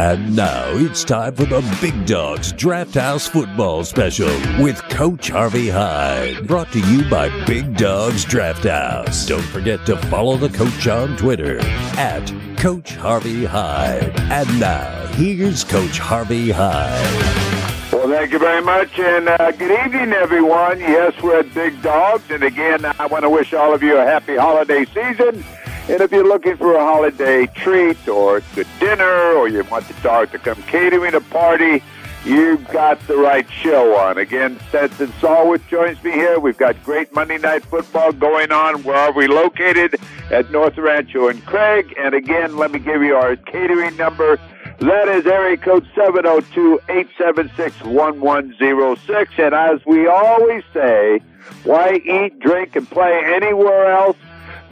And now it's time for the Big Dogs Draft House Football Special with Coach Harvey Hyde. Brought to you by Big Dogs Draft House. Don't forget to follow the coach on Twitter at Coach Harvey Hyde. And now, here's Coach Harvey Hyde. Well, thank you very much, and uh, good evening, everyone. Yes, we're at Big Dogs, and again, I want to wish all of you a happy holiday season. And if you're looking for a holiday treat or good dinner or you want the dog to come catering a party, you've got the right show on. Again, Stetson Stallworth joins me here. We've got great Monday Night Football going on. Where are we located? At North Rancho and Craig. And again, let me give you our catering number. That is area code 702-876-1106. And as we always say, why eat, drink, and play anywhere else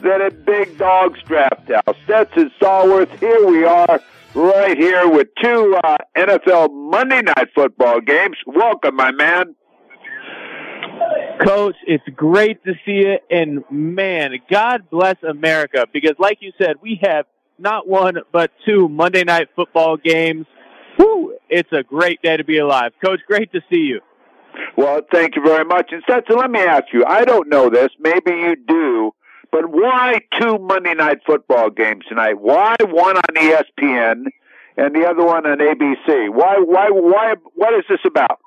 than a Big Dogs Draft House. Stetson Stallworth, here we are, right here with two uh, NFL Monday Night Football games. Welcome, my man. Coach, it's great to see you, and man, God bless America, because like you said, we have not one, but two Monday Night Football games. Woo! It's a great day to be alive. Coach, great to see you. Well, thank you very much. And Stetson, let me ask you, I don't know this, maybe you do, but why two Monday night football games tonight? Why one on ESPN and the other one on ABC? Why, why, why, what is this about?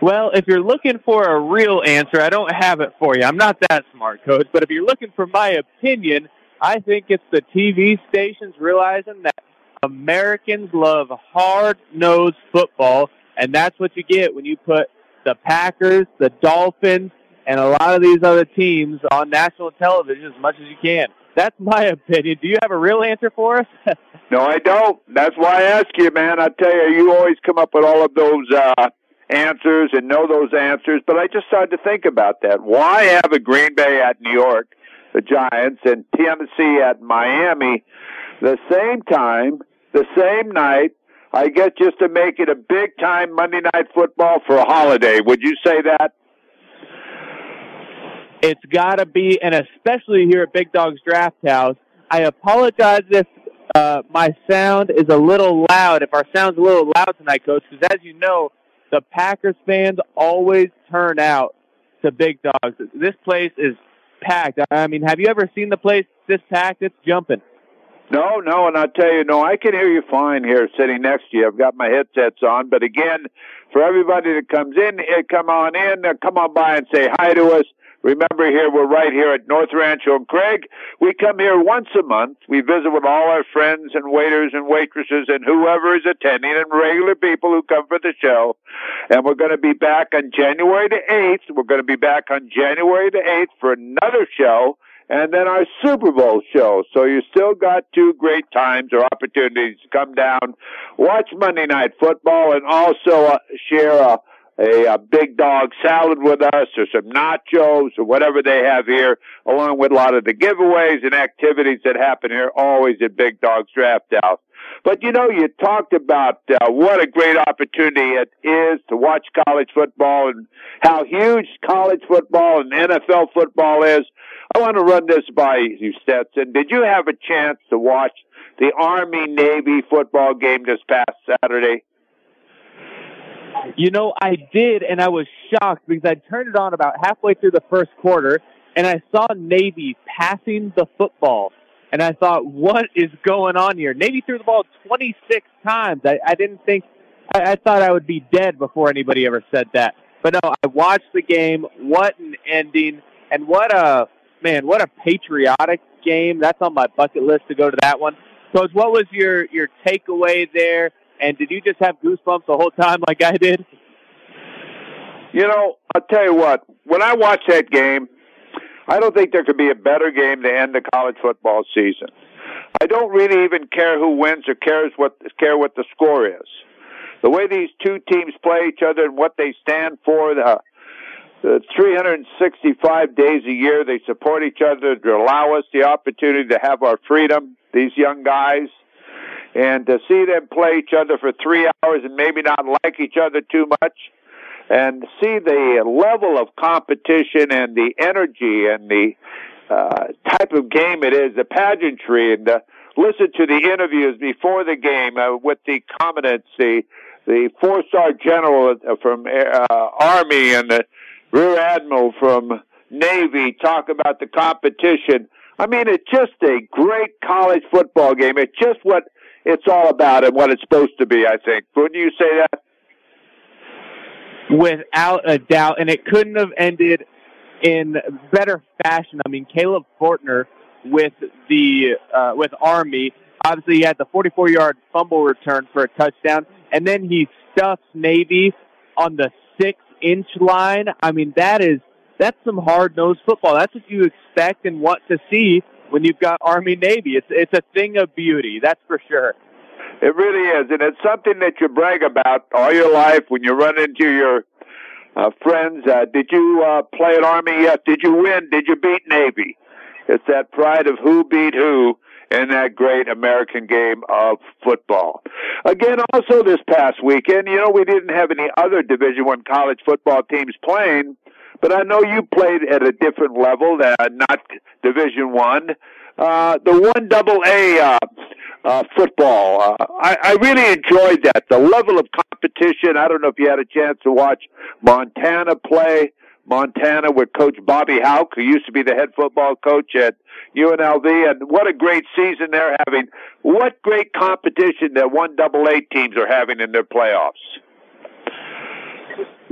Well, if you're looking for a real answer, I don't have it for you. I'm not that smart, coach, but if you're looking for my opinion, I think it's the TV stations realizing that Americans love hard-nosed football, and that's what you get when you put the Packers, the Dolphins, and a lot of these other teams on national television as much as you can. That's my opinion. Do you have a real answer for us? no, I don't. That's why I ask you, man. I tell you, you always come up with all of those uh, answers and know those answers. But I just started to think about that. Why have a Green Bay at New York, the Giants, and Tennessee at Miami, the same time, the same night? I guess just to make it a big time Monday night football for a holiday. Would you say that? It's got to be, and especially here at Big Dogs Draft House. I apologize if uh, my sound is a little loud. If our sound's a little loud tonight, Coach, because as you know, the Packers fans always turn out to Big Dogs. This place is packed. I mean, have you ever seen the place this packed? It's jumping. No, no, and I'll tell you, no, I can hear you fine here sitting next to you. I've got my headsets on, but again, for everybody that comes in, eh, come on in, come on by and say hi to us. Remember here, we're right here at North Rancho Craig. We come here once a month. We visit with all our friends and waiters and waitresses and whoever is attending and regular people who come for the show. And we're going to be back on January the 8th. We're going to be back on January the 8th for another show and then our Super Bowl show. So you still got two great times or opportunities to come down, watch Monday Night Football, and also uh, share a a, a big dog salad with us or some nachos or whatever they have here, along with a lot of the giveaways and activities that happen here always at Big Dog's Draft House. But you know, you talked about uh, what a great opportunity it is to watch college football and how huge college football and NFL football is. I want to run this by you, Stetson. Did you have a chance to watch the Army Navy football game this past Saturday? You know, I did, and I was shocked because I turned it on about halfway through the first quarter, and I saw Navy passing the football. And I thought, what is going on here? Navy threw the ball 26 times. I, I didn't think, I, I thought I would be dead before anybody ever said that. But no, I watched the game. What an ending. And what a, man, what a patriotic game. That's on my bucket list to go to that one. Coach, what was your, your takeaway there? And did you just have goosebumps the whole time like I did? You know, I'll tell you what. When I watch that game, I don't think there could be a better game to end the college football season. I don't really even care who wins or cares what care what the score is. The way these two teams play each other and what they stand for, the, the 365 days a year they support each other to allow us the opportunity to have our freedom. These young guys, and to see them play each other for three hours and maybe not like each other too much and see the level of competition and the energy and the uh, type of game it is, the pageantry and the, listen to the interviews before the game uh, with the commandants, the the four star general from uh, Army and the rear admiral from Navy talk about the competition. I mean, it's just a great college football game. It's just what it's all about and what it's supposed to be. I think. Wouldn't you say that? Without a doubt, and it couldn't have ended in better fashion. I mean, Kalib Fortner with the uh, with Army. Obviously, he had the 44-yard fumble return for a touchdown, and then he stuffs Navy on the six-inch line. I mean, that is that's some hard-nosed football. That's what you expect and want to see when you've got Army Navy. It's it's a thing of beauty, that's for sure. It really is, and it's something that you brag about all your life when you run into your uh, friends. Uh, did you uh, play at Army? Yes. Did you win? Did you beat Navy? It's that pride of who beat who in that great American game of football. Again, also this past weekend, you know, we didn't have any other Division One college football teams playing, but I know you played at a different level, uh, not Division One. Uh, the one double A uh, uh, football. Uh, I, I really enjoyed that. The level of competition. I don't know if you had a chance to watch Montana play. Montana with Coach Bobby Hauck, who used to be the head football coach at UNLV, and what a great season they're having. What great competition that one double A teams are having in their playoffs.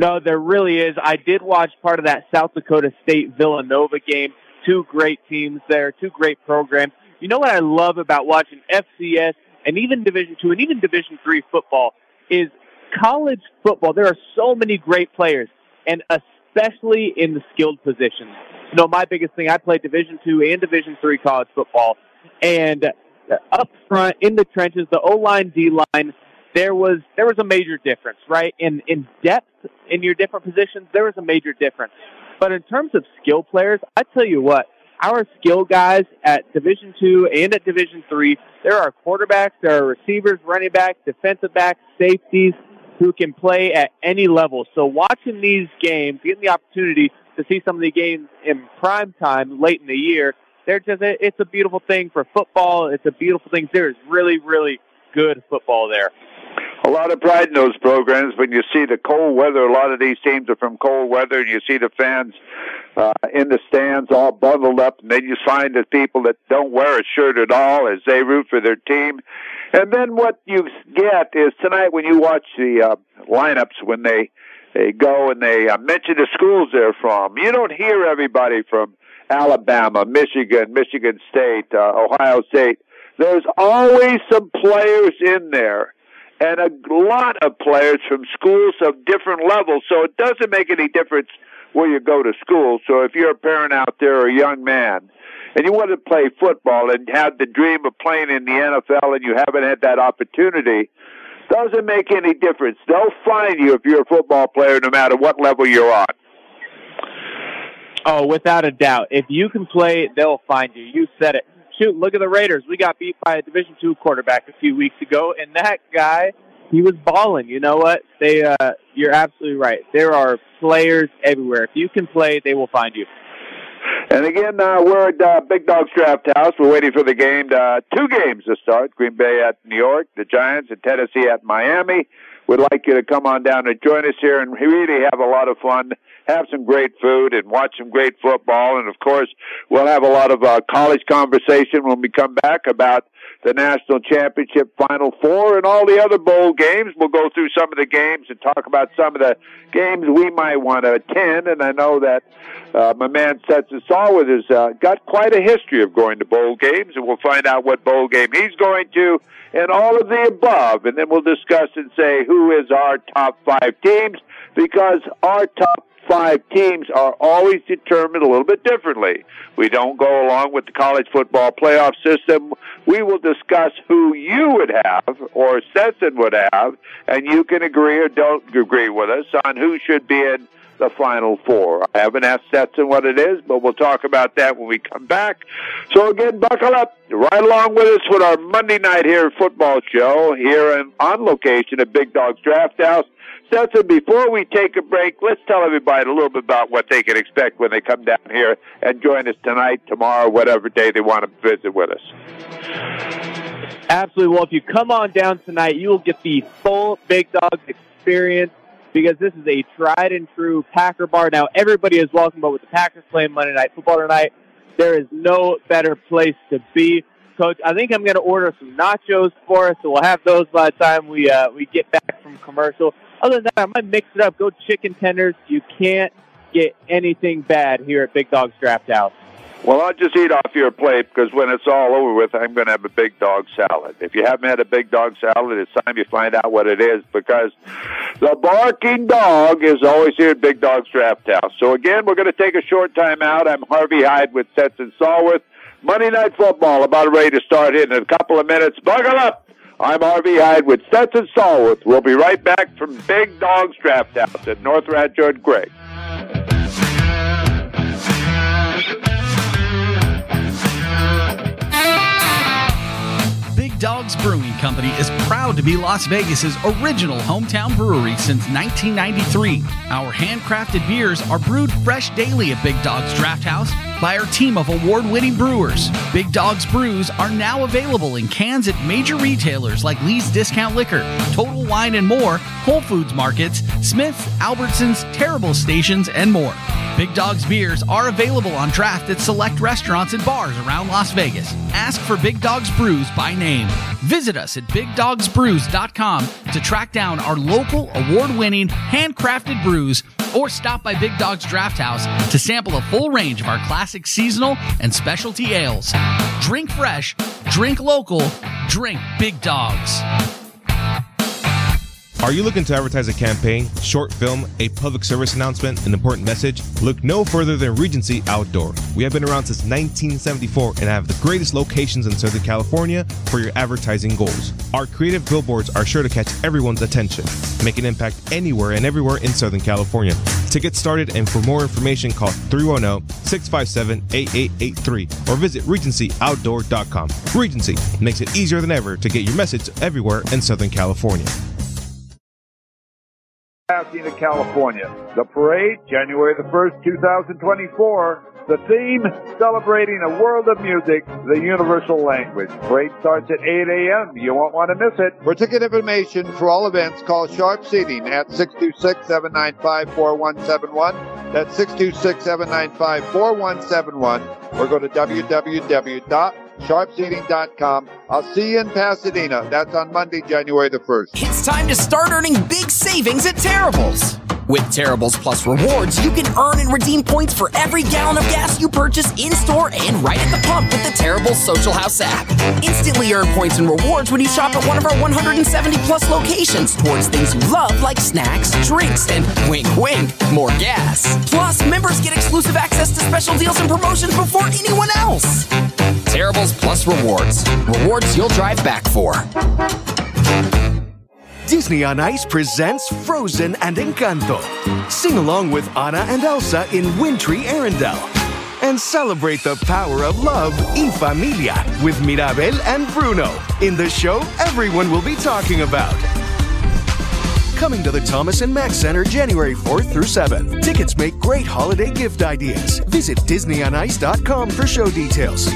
No, there really is. I did watch part of that South Dakota State Villanova game. Two great teams there, two great programs. You know what I love about watching FCS and even Division Two and even Division Three football is college football. There are so many great players, and especially in the skilled positions. You know, my biggest thing, I played Division Two and Division Three college football, and up front in the trenches, the O line, D line, there was there was a major difference, right? In in depth in your different positions, there was a major difference. But in terms of skill players, I tell you what, our skill guys at Division Two and at Division Three, there are quarterbacks, there are receivers, running backs, defensive backs, safeties who can play at any level. So watching these games, getting the opportunity to see some of the games in prime time late in the year, they're just it's a beautiful thing for football. It's a beautiful thing. There is really, really good football there a lot of pride in those programs when you see the cold weather. A lot of these teams are from cold weather, and you see the fans uh, in the stands all bundled up, and then you find the people that don't wear a shirt at all as they root for their team. And then what you get is tonight when you watch the uh, lineups when they they go and they uh, mention the schools they're from. You don't hear everybody from Alabama, Michigan, Michigan State, uh, Ohio State. There's always some players in there and a lot of players from schools of different levels. So it doesn't make any difference where you go to school. So if you're a parent out there or a young man and you want to play football and have the dream of playing in the NFL and you haven't had that opportunity, doesn't make any difference. They'll find you if you're a football player no matter what level you're on. Oh, without a doubt. If you can play, they'll find you. You said it shoot, look at the Raiders. We got beat by a Division two quarterback a few weeks ago, and that guy, he was balling. You know what? They, uh, you're absolutely right. There are players everywhere. If you can play, they will find you. And again, uh, we're at uh, Big Dog's Draft House. We're waiting for the game, to, uh, two games to start. Green Bay at New York, the Giants and Tennessee at Miami. We'd like you to come on down and join us here and really have a lot of fun have some great food and watch some great football. And of course, we'll have a lot of uh, college conversation when we come back about the national championship final four and all the other bowl games. We'll go through some of the games and talk about some of the games we might want to attend. And I know that uh, my man Stetson Stallworth has uh, got quite a history of going to bowl games, and we'll find out what bowl game he's going to and all of the above. And then we'll discuss and say who is our top five teams because our top five teams are always determined a little bit differently. We don't go along with the college football playoff system. We will discuss who you would have or Stetson would have, and you can agree or don't agree with us on who should be in the Final Four. I haven't asked Stetson what it is, but we'll talk about that when we come back. So again, buckle up, right along with us with our Monday night here football show here in, on location at Big Dog's Draft House. Stetson, before we take a break, let's tell everybody a little bit about what they can expect when they come down here and join us tonight, tomorrow, whatever day they want to visit with us. Absolutely. Well, if you come on down tonight, you will get the full Big Dogs experience because this is a tried and true Packer bar. Now, everybody is welcome, but with the Packers playing Monday Night Football tonight, there is no better place to be. Coach, I think I'm going to order some nachos for us, so we'll have those by the time we uh, we get back from commercial. Other than that, I might mix it up. Go chicken tenders. You can't get anything bad here at Big Dogs Draft House. Well, I'll just eat off your plate because when it's all over with, I'm going to have a big dog salad. If you haven't had a big dog salad, it's time you find out what it is because the barking dog is always here at Big Dog's Draft House. So again, we're going to take a short time out. I'm Harvey Hyde with Stetson Stallworth. Monday Night Football about ready to start in a couple of minutes. Buckle up. I'm Harvey Hyde with Stetson Stallworth. We'll be right back from Big Dog's Draft House at North Rancho and Craig. Big Dogs Brewing Company is proud to be Las Vegas's original hometown brewery since 1993. Our handcrafted beers are brewed fresh daily at Big Dogs Draft House by our team of award winning brewers. Big Dogs brews are now available in cans at major retailers like Lee's Discount Liquor, Total Wine and More, Whole Foods Markets, Smith's, Albertsons, Terrible Stations, and more. Big Dogs beers are available on draft at select restaurants and bars around Las Vegas. Ask for Big Dogs Brews by name. Visit us at BigDogsBrews.com to track down our local award winning handcrafted brews or stop by Big Dogs Draft House to sample a full range of our classic seasonal and specialty ales. Drink fresh, drink local, drink Big Dogs. Are you looking to advertise a campaign, short film, a public service announcement, an important message? Look no further than Regency Outdoor. We have been around since 1974 and have the greatest locations in Southern California for your advertising goals. Our creative billboards are sure to catch everyone's attention, make an impact anywhere and everywhere in Southern California. To get started and for more information, call 310 657 8883 or visit RegencyOutdoor.com. Regency makes it easier than ever to get your message everywhere in Southern California. Pasadena, California. The parade, January the 1st, 2024. The theme, celebrating a world of music, the universal language. Parade starts at 8 a.m. You won't want to miss it. For ticket information for all events, call Sharp Seating at 626-795-4171. That's 626-795-4171. Or go to www sharpseating.com. I'll see you in Pasadena. That's on Monday, January the 1st. It's time to start earning big savings at Terribles. With Terribles Plus rewards, you can earn and redeem points for every gallon of gas you purchase in store and right at the pump with the Terribles Social House app. Instantly earn points and rewards when you shop at one of our 170 plus locations towards things you love like snacks, drinks, and wink wink, more gas. Plus, members get exclusive access to special deals and promotions before anyone else. Terribles Plus rewards. Rewards you'll drive back for. Disney on Ice presents Frozen and Encanto. Sing along with Anna and Elsa in Wintry Arendelle. And celebrate the power of love in familia with Mirabel and Bruno in the show everyone will be talking about. Coming to the Thomas and Mack Center January 4th through 7th. Tickets make great holiday gift ideas. Visit DisneyOnIce.com for show details.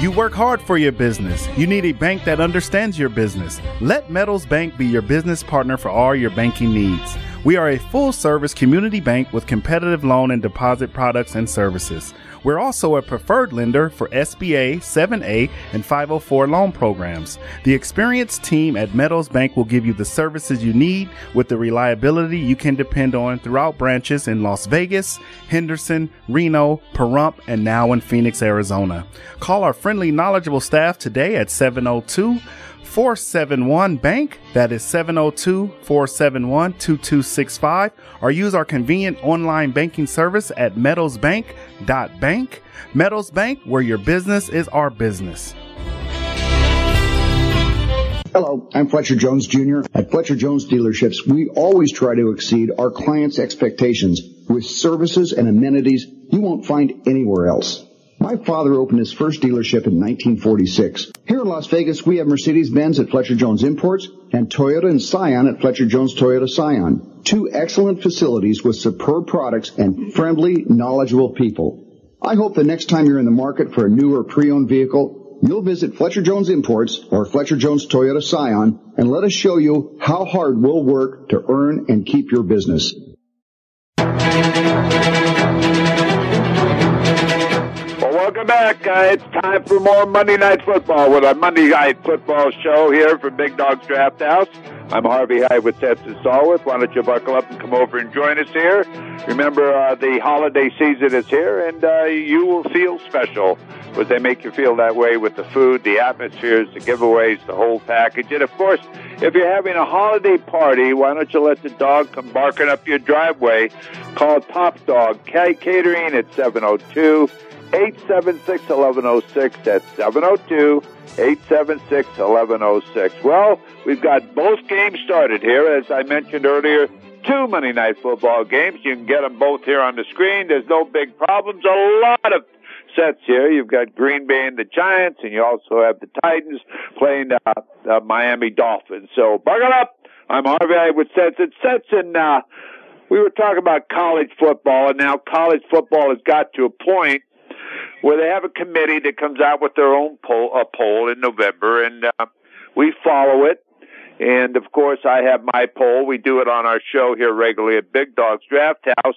You work hard for your business. You need a bank that understands your business. Let Meadows Bank be your business partner for all your banking needs. We are a full service community bank with competitive loan and deposit products and services. We're also a preferred lender for SBA, 7A, and 504 loan programs. The experienced team at Meadows Bank will give you the services you need with the reliability you can depend on throughout branches in Las Vegas, Henderson, Reno, Pahrump, and now in Phoenix, Arizona. Call our friendly, knowledgeable staff today at 702 471 Bank. That is 702 471 2265. Or use our convenient online banking service at meadowsbank.bank. Meadows Bank, where your business is our business. Hello, I'm Fletcher Jones Jr. At Fletcher Jones Dealerships, we always try to exceed our clients' expectations with services and amenities you won't find anywhere else. My father opened his first dealership in 1946. Here in Las Vegas, we have Mercedes-Benz at Fletcher Jones Imports and Toyota and Scion at Fletcher Jones Toyota Scion. Two excellent facilities with superb products and friendly, knowledgeable people. I hope the next time you're in the market for a new or pre-owned vehicle, you'll visit Fletcher Jones Imports or Fletcher Jones Toyota Scion and let us show you how hard we'll work to earn and keep your business. Welcome back. Uh, it's time for more Monday Night Football with our Monday Night Football show here from Big Dogs Draft House. I'm Harvey Hyde with Stetson Stallworth. Why don't you buckle up and come over and join us here? Remember, uh, the holiday season is here, and uh, you will feel special because they make you feel that way with the food, the atmospheres, the giveaways, the whole package. And of course, if you're having a holiday party, why don't you let the dog come barking up your driveway? Call Top Dog Catering at 702- 876 1106. That's 702 876 1106. Well, we've got both games started here. As I mentioned earlier, two Monday Night Football games. You can get them both here on the screen. There's no big problems. A lot of sets here. You've got Green Bay and the Giants, and you also have the Titans playing uh, the Miami Dolphins. So buckle up. I'm Harvey with Stetson. Stetson, uh, we were talking about college football, and now college football has got to a point where they have a committee that comes out with their own poll, a poll in November, and uh, we follow it. And of course, I have my poll. We do it on our show here regularly at Big Dogs Draft House.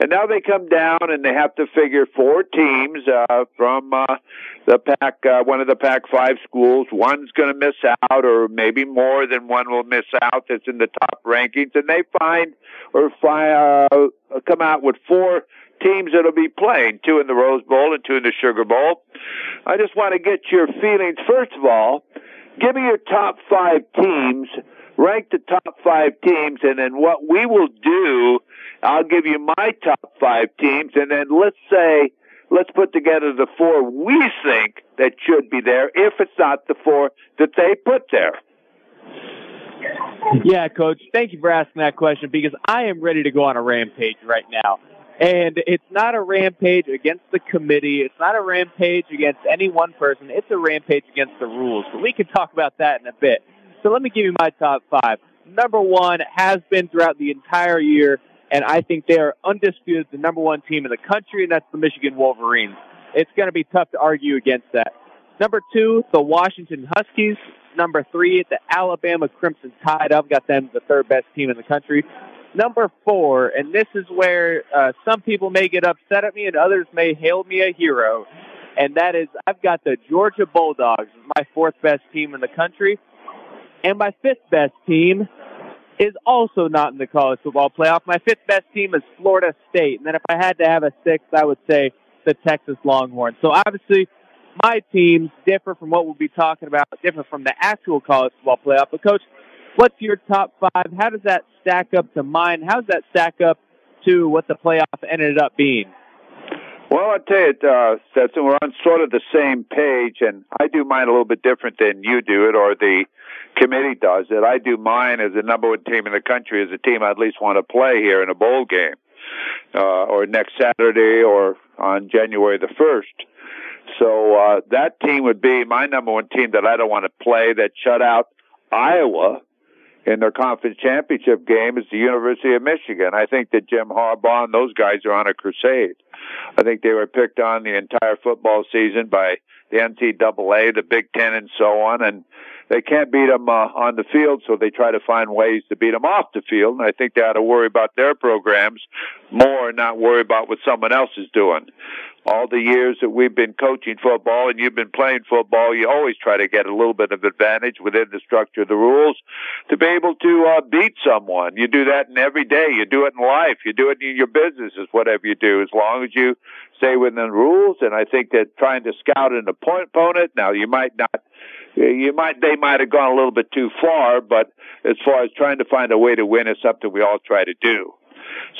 And now they come down and they have to figure four teams uh, from uh, the Pac, uh, one of the Pac Five schools. One's going to miss out, or maybe more than one will miss out. That's in the top rankings, and they find or fi- uh, come out with four teams that'll be playing, two in the Rose Bowl and two in the Sugar Bowl. I just want to get your feelings. First of all, give me your top five teams, rank the top five teams, and then what we will do, I'll give you my top five teams, and then let's say, let's put together the four we think that should be there, if it's not the four that they put there. Yeah, coach. Thank you for asking that question because I am ready to go on a rampage right now. And it's not a rampage against the committee. It's not a rampage against any one person. It's a rampage against the rules. But we can talk about that in a bit. So let me give you my top five. Number one has been throughout the entire year, and I think they are undisputed the number one team in the country, and that's the Michigan Wolverines. It's going to be tough to argue against that. Number two, the Washington Huskies. Number three, the Alabama Crimson Tide. I've got them the third best team in the country. Number four, and this is where uh, some people may get upset at me and others may hail me a hero, and that is I've got the Georgia Bulldogs, my fourth best team in the country, and my fifth best team is also not in the college football playoff. My fifth best team is Florida State, and then if I had to have a sixth, I would say the Texas Longhorns. So obviously, my teams differ from what we'll be talking about, differ from the actual college football playoff. But coach, What's your top five? How does that stack up to mine? How does that stack up to what the playoff ended up being? Well, I'll tell you, uh, Stetson, we're on sort of the same page, and I do mine a little bit different than you do it, or the committee does it. I do mine as the number one team in the country, as a team I at least want to play here in a bowl game, uh, or next Saturday, or on January the 1st. So uh, that team would be my number one team that I don't want to play that shut out Iowa in their conference championship game is the University of Michigan. I think that Jim Harbaugh and those guys are on a crusade. I think they were picked on the entire football season by the NCAA, the Big Ten, and so on, and they can't beat them uh, on the field, so they try to find ways to beat them off the field. And I think they ought to worry about their programs more, and not worry about what someone else is doing all the years that we've been coaching football and you've been playing football, you always try to get a little bit of advantage within the structure of the rules to be able to uh, beat someone. You do that in every day. You do it in life. You do it in your businesses, whatever you do, as long as you stay within the rules. And I think that trying to scout an opponent, now you might not you might they might have gone a little bit too far, but as far as trying to find a way to win is something we all try to do.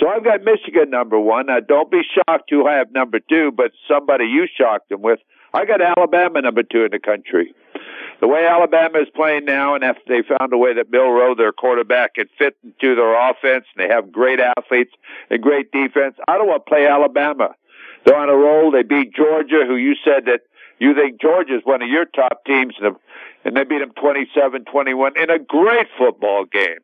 So I've got Michigan number one. Now, don't be shocked who I have number two, but somebody you shocked them with. I got Alabama number two in the country. The way Alabama is playing now, and after they found a way that Milroe, their quarterback, can fit into their offense, and they have great athletes and great defense, I don't want to play Alabama. They're on a roll. They beat Georgia, who you said that you think Georgia is one of your top teams, and they beat them 27-21 in a great football game.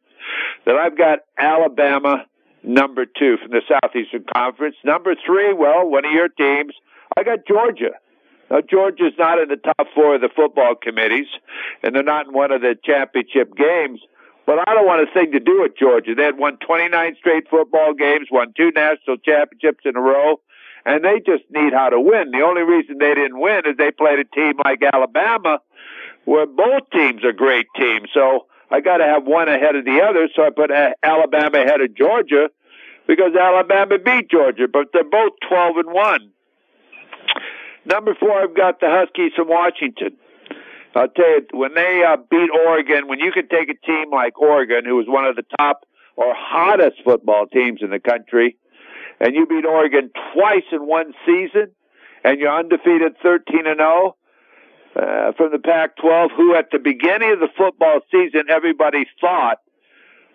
Then I've got Alabama number two from the Southeastern Conference. Number three, well, one of your teams. I got Georgia. Now, Georgia's not in the top four of the football committees, and they're not in one of the championship games. But I don't want a thing to do with Georgia. They had won 29 straight football games, won two national championships in a row, and they just need how to win. The only reason they didn't win is they played a team like Alabama, where both teams are great teams. So I got to have one ahead of the other. So I put Alabama ahead of Georgia because Alabama beat Georgia, but they're both 12 and one. Number four, I've got the Huskies from Washington. I'll tell you, when they uh, beat Oregon, when you can take a team like Oregon, who was one of the top or hottest football teams in the country, and you beat Oregon twice in one season, and you're undefeated 13 and 0 uh, from the Pac-12, who at the beginning of the football season, everybody thought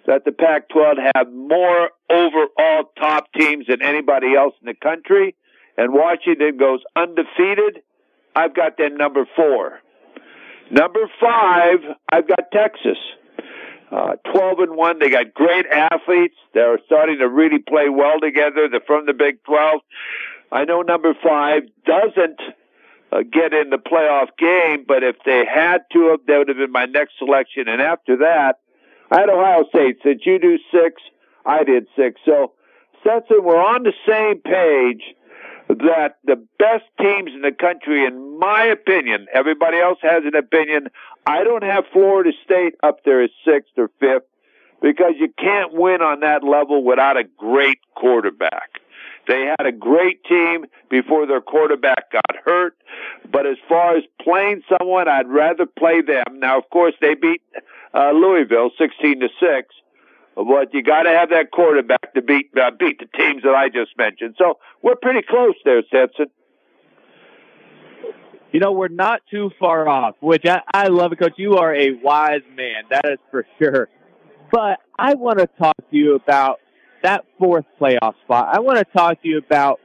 that the Pac-12 had more overall top teams than anybody else in the country, and Washington goes undefeated. I've got them number four. Number five, I've got Texas. Uh, 12 and 1. They got great athletes. They're starting to really play well together. They're from the Big 12. I know number five doesn't uh, get in the playoff game, but if they had to have, that would have been my next selection. And after that, I had Ohio State. Since you do six, I did six. So, Stetson, we're on the same page that the best teams in the country, in my opinion, everybody else has an opinion. I don't have Florida State up there as sixth or fifth because you can't win on that level without a great quarterback. They had a great team before their quarterback got hurt, but as far as playing someone, I'd rather play them. Now, of course, they beat uh, Louisville 16 to 6 but you got to have that quarterback to beat uh, beat the teams that I just mentioned. So we're pretty close there, Stetson. You know, we're not too far off, which I, I love it, Coach. You are a wise man, that is for sure. But I want to talk to you about that fourth playoff spot. I want to talk to you about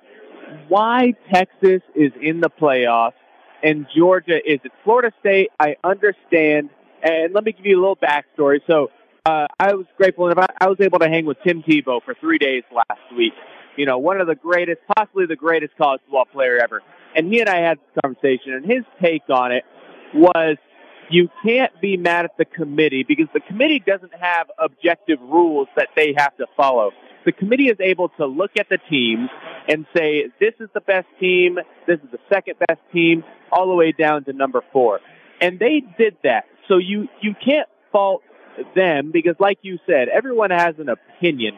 why Texas is in the playoffs and Georgia is at Florida State. I understand. And let me give you a little backstory. So uh, I was grateful enough. I, I was able to hang with Tim Tebow for three days last week. You know, one of the greatest, possibly the greatest college football player ever. And he and I had this conversation, and his take on it was you can't be mad at the committee because the committee doesn't have objective rules that they have to follow. The committee is able to look at the teams and say, this is the best team, this is the second best team, all the way down to number four. And they did that. So you, you can't fault them because, like you said, everyone has an opinion,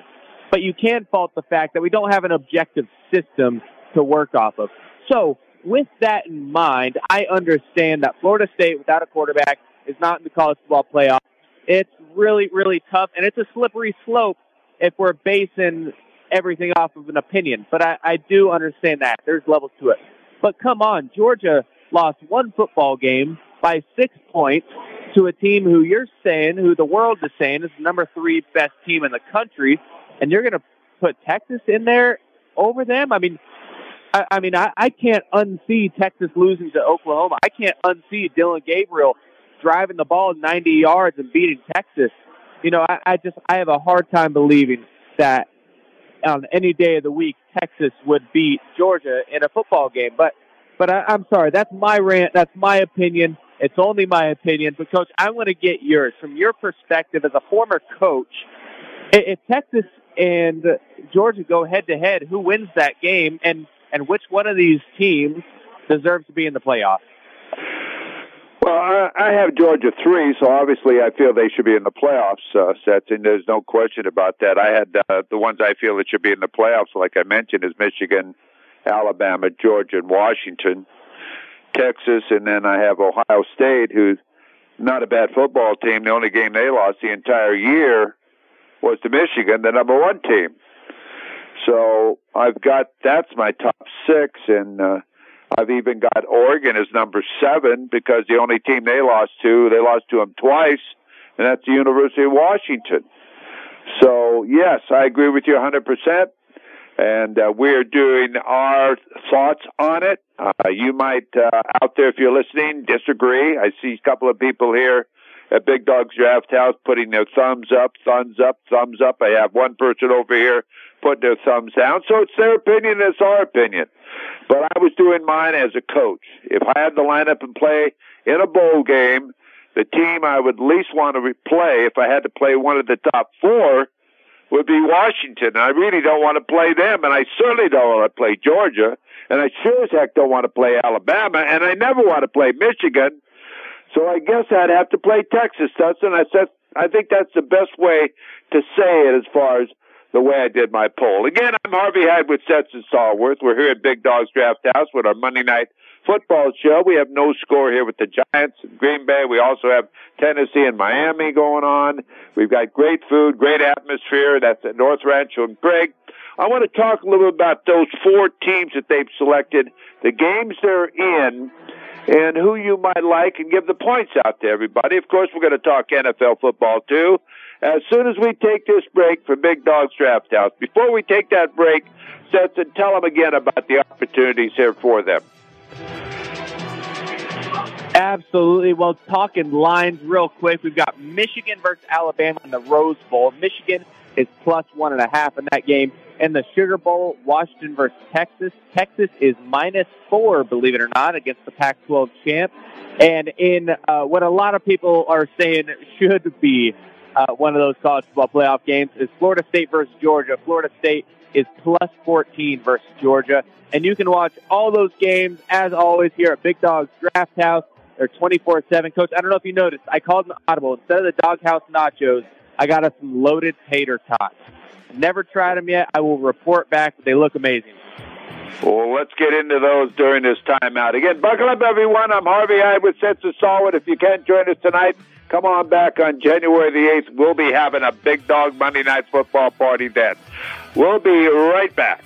but you can't fault the fact that we don't have an objective system to work off of. So, with that in mind, I understand that Florida State, without a quarterback, is not in the college football playoff. It's really, really tough, and it's a slippery slope if we're basing everything off of an opinion. But I, I do understand that. There's levels to it. But come on, Georgia lost one football game by six points to a team who you're saying, who the world is saying is the number three best team in the country, and you're going to put Texas in there over them? I mean, I, I mean, I, I can't unsee Texas losing to Oklahoma. I can't unsee Dillon Gabriel driving the ball 90 yards and beating Texas. You know, I, I just I have a hard time believing that on any day of the week Texas would beat Georgia in a football game. But but I, I'm sorry, that's my rant. That's my opinion. It's only my opinion, but coach, I want to get yours from your perspective as a former coach. If Texas and Georgia go head to head, who wins that game, and and which one of these teams deserves to be in the playoff? Well, I, I have Georgia three, so obviously I feel they should be in the playoffs. Uh, sets, and there's no question about that. I had uh, the ones I feel that should be in the playoffs, like I mentioned, is Michigan, Alabama, Georgia, and Washington. Texas, and then I have Ohio State, who's not a bad football team. The only game they lost the entire year was to Michigan, the number one team. So I've got that's my top six, and uh, I've even got Oregon as number seven because the only team they lost to, they lost to them twice, and that's the University of Washington. So yes, I agree with you 100% and uh, we're doing our thoughts on it. Uh, you might uh, out there, if you're listening, disagree. I see a couple of people here at Big Dog's Draft House putting their thumbs up, thumbs up, thumbs up. I have one person over here putting their thumbs down. So it's their opinion, it's our opinion. But I was doing mine as a coach. If I had to line up and play in a bowl game, the team I would least want to play if I had to play one of the top four would be Washington. I really don't want to play them, and I certainly don't want to play Georgia, and I sure as heck don't want to play Alabama, and I never want to play Michigan. So I guess I'd have to play Texas, Dustin. I said I think that's the best way to say it as far as the way I did my poll. Again, I'm Harvey Hyde with Stetson Stallworth. We're here at Big Dogs Draft House with our Monday night football show. We have no score here with the Giants in Green Bay. We also have Tennessee and Miami going on. We've got great food, great atmosphere. That's at North Rancho and Craig. I want to talk a little bit about those four teams that they've selected, the games they're in, and who you might like and give the points out to everybody. Of course, we're going to talk NFL football too as soon as we take this break for Big Dogs Draft House. Before we take that break, Stetson, tell them again about the opportunities here for them. Absolutely. Well, talking lines real quick, we've got Michigan versus Alabama in the Rose Bowl. Michigan is plus one and a half in that game. And the Sugar Bowl, Washington versus Texas. Texas is minus four, believe it or not, against the Pac-12 champ. And in uh, what a lot of people are saying should be uh, one of those college football playoff games is Florida State versus Georgia. Florida State is plus 14 versus Georgia. And you can watch all those games, as always, here at Big Dog's Draft House. They're 24 7. Coach, I don't know if you noticed, I called an audible. Instead of the Doghouse nachos, I got us some loaded tater tots. Never tried them yet. I will report back, they look amazing. Well, let's get into those during this timeout. Again, buckle up, everyone. I'm Harvey Hyde with Stetson Stallworth. If you can't join us tonight, Come on back on January the 8th. We'll be having a big dog Monday night football party then. We'll be right back.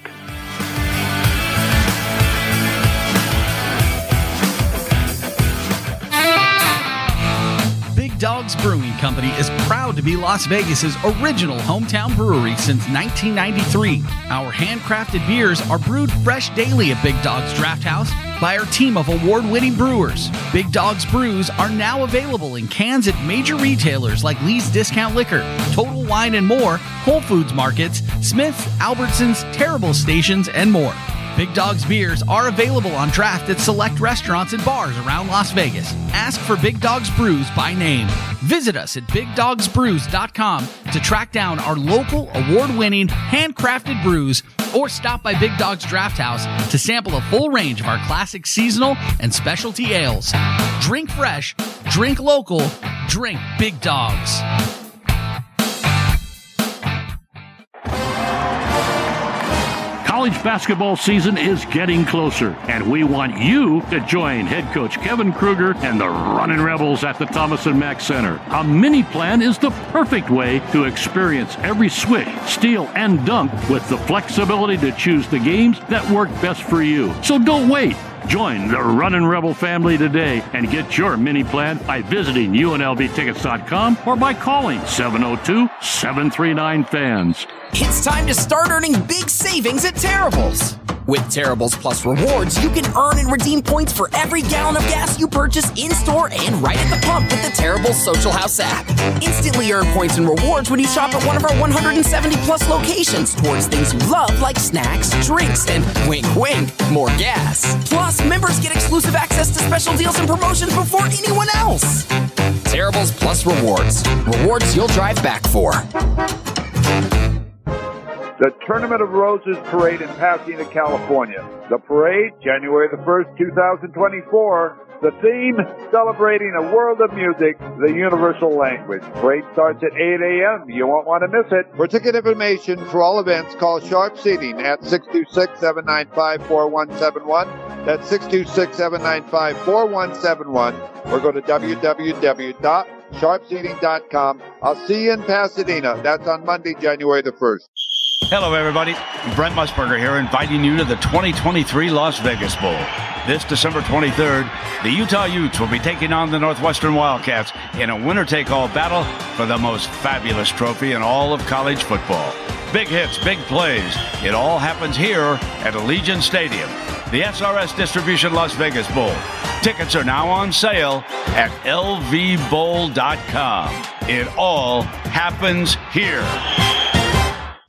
Dogs Brewing Company is proud to be Las Vegas's original hometown brewery since 1993. Our handcrafted beers are brewed fresh daily at Big Dogs Draft House by our team of award winning brewers. Big Dogs brews are now available in cans at major retailers like Lee's Discount Liquor, Total Wine and More, Whole Foods Markets, Smith's, Albertsons, Terrible Stations, and more. Big Dog's beers are available on draft at select restaurants and bars around Las Vegas. Ask for Big Dog's Brews by name. Visit us at BigDogsBrews.com to track down our local award winning handcrafted brews or stop by Big Dog's Draft House to sample a full range of our classic seasonal and specialty ales. Drink fresh, drink local, drink Big Dogs. College basketball season is getting closer, and we want you to join head coach Kevin Kruger and the Running Rebels at the Thomas and Mack Center. A mini plan is the perfect way to experience every swish, steal, and dunk with the flexibility to choose the games that work best for you. So don't wait. Join the Running Rebel family today and get your mini plan by visiting UNLVtickets.com or by calling 702 739 FANS. It's time to start earning big savings at Terribles. With Terribles Plus rewards, you can earn and redeem points for every gallon of gas you purchase in store and right at the pump with the Terribles Social House app. Instantly earn points and rewards when you shop at one of our 170 plus locations towards things you love like snacks, drinks, and wink wink, more gas. Plus, members get exclusive access to special deals and promotions before anyone else. Terribles Plus rewards. Rewards you'll drive back for. The Tournament of Roses Parade in Pasadena, California. The parade, January the 1st, 2024. The theme, celebrating a world of music, the universal language. Parade starts at 8 a.m. You won't want to miss it. For ticket information for all events, call Sharp Seating at 626-795-4171. That's 626-795-4171. Or go to www.sharpseating.com. I'll see you in Pasadena. That's on Monday, January the 1st. Hello, everybody. Brent Musburger here, inviting you to the 2023 Las Vegas Bowl. This December 23rd, the Utah Utes will be taking on the Northwestern Wildcats in a winner take all battle for the most fabulous trophy in all of college football. Big hits, big plays. It all happens here at Allegiant Stadium, the SRS Distribution Las Vegas Bowl. Tickets are now on sale at lvbowl.com. It all happens here.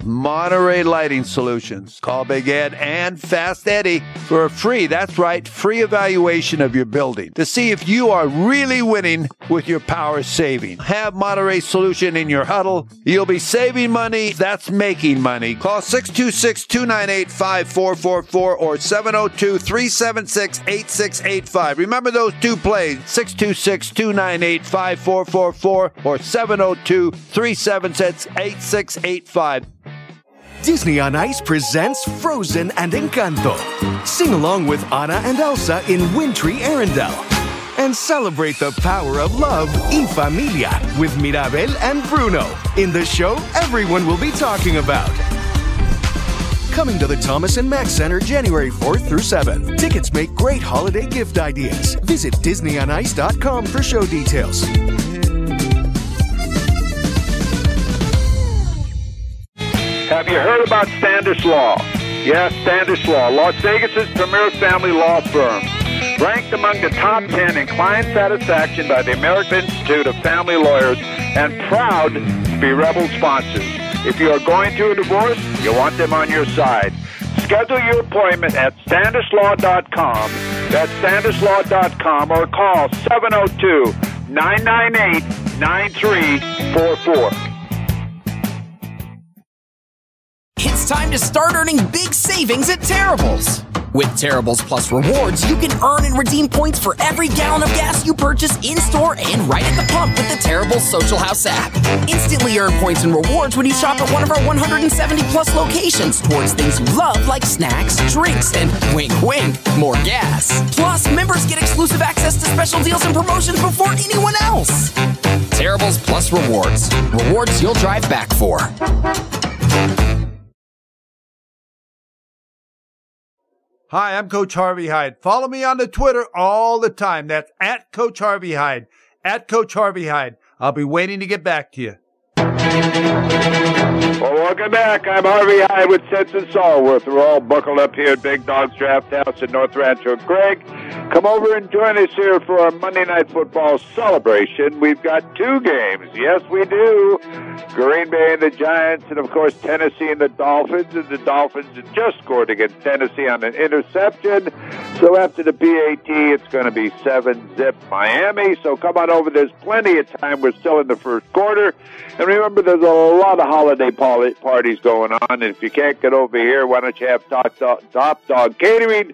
Monterey Lighting Solutions. Call Big Ed and Fast Eddie for a free, that's right, free evaluation of your building to see if you are really winning with your power saving. Have Monterey Solution in your huddle. You'll be saving money. That's making money. Call 626 298 5444 or 702 376 8685. Remember those two plays 626 298 5444 or 702 376 8685. Disney on Ice presents Frozen and Encanto. Sing along with Anna and Elsa in Wintry Arendelle. And celebrate the power of love in familia with Mirabel and Bruno in the show everyone will be talking about. Coming to the Thomas and Mack Center January 4th through 7th. Tickets make great holiday gift ideas. Visit DisneyOnIce.com for show details. Have you heard about Standish Law? Yes, Standish Law, Las Vegas's premier family law firm. Ranked among the top 10 in client satisfaction by the American Institute of Family Lawyers and proud to be Rebel sponsors. If you are going through a divorce, you want them on your side. Schedule your appointment at standishlaw.com. That's standishlaw.com or call 702 998 9344. It's time to start earning big savings at Terribles. With Terribles Plus rewards, you can earn and redeem points for every gallon of gas you purchase in store and right at the pump with the Terribles Social House app. Instantly earn points and rewards when you shop at one of our 170 plus locations towards things you love like snacks, drinks, and wink wink, more gas. Plus, members get exclusive access to special deals and promotions before anyone else. Terribles Plus rewards. Rewards you'll drive back for. Hi, I'm Coach Harvey Hyde. Follow me on the Twitter all the time. That's at Coach Harvey Hyde. At Coach Harvey Hyde. I'll be waiting to get back to you. Welcome back. I'm Harvey Hyde with Stetson Stallworth. We're all buckled up here at Big Dog's Draft House in North Rancho. Craig, come over and join us here for our Monday Night Football celebration. We've got two games. Yes, we do. Green Bay and the Giants, and of course, Tennessee and the Dolphins. And the Dolphins just scored against Tennessee on an interception. So after the PAT, it's going to be 7 zip Miami. So come on over. There's plenty of time. We're still in the first quarter. And remember, there's a lot of holiday parties going on. And if you can't get over here, why don't you have Top Dog, Top Dog Catering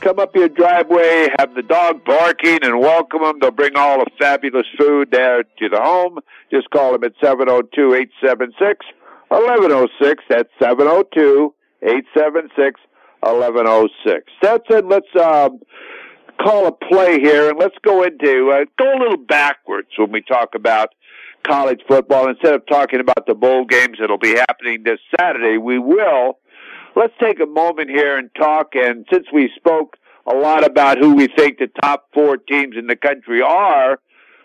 come up your driveway, have the dog barking, and welcome them. They'll bring all the fabulous food there to the home. Just call them at 702 876 1106. That's 702 876 1106. That's it. Let's um, call a play here and let's go into, uh, go a little backwards when we talk about college football. Instead of talking about the bowl games that'll be happening this Saturday, we will. Let's take a moment here and talk. And since we spoke a lot about who we think the top four teams in the country are,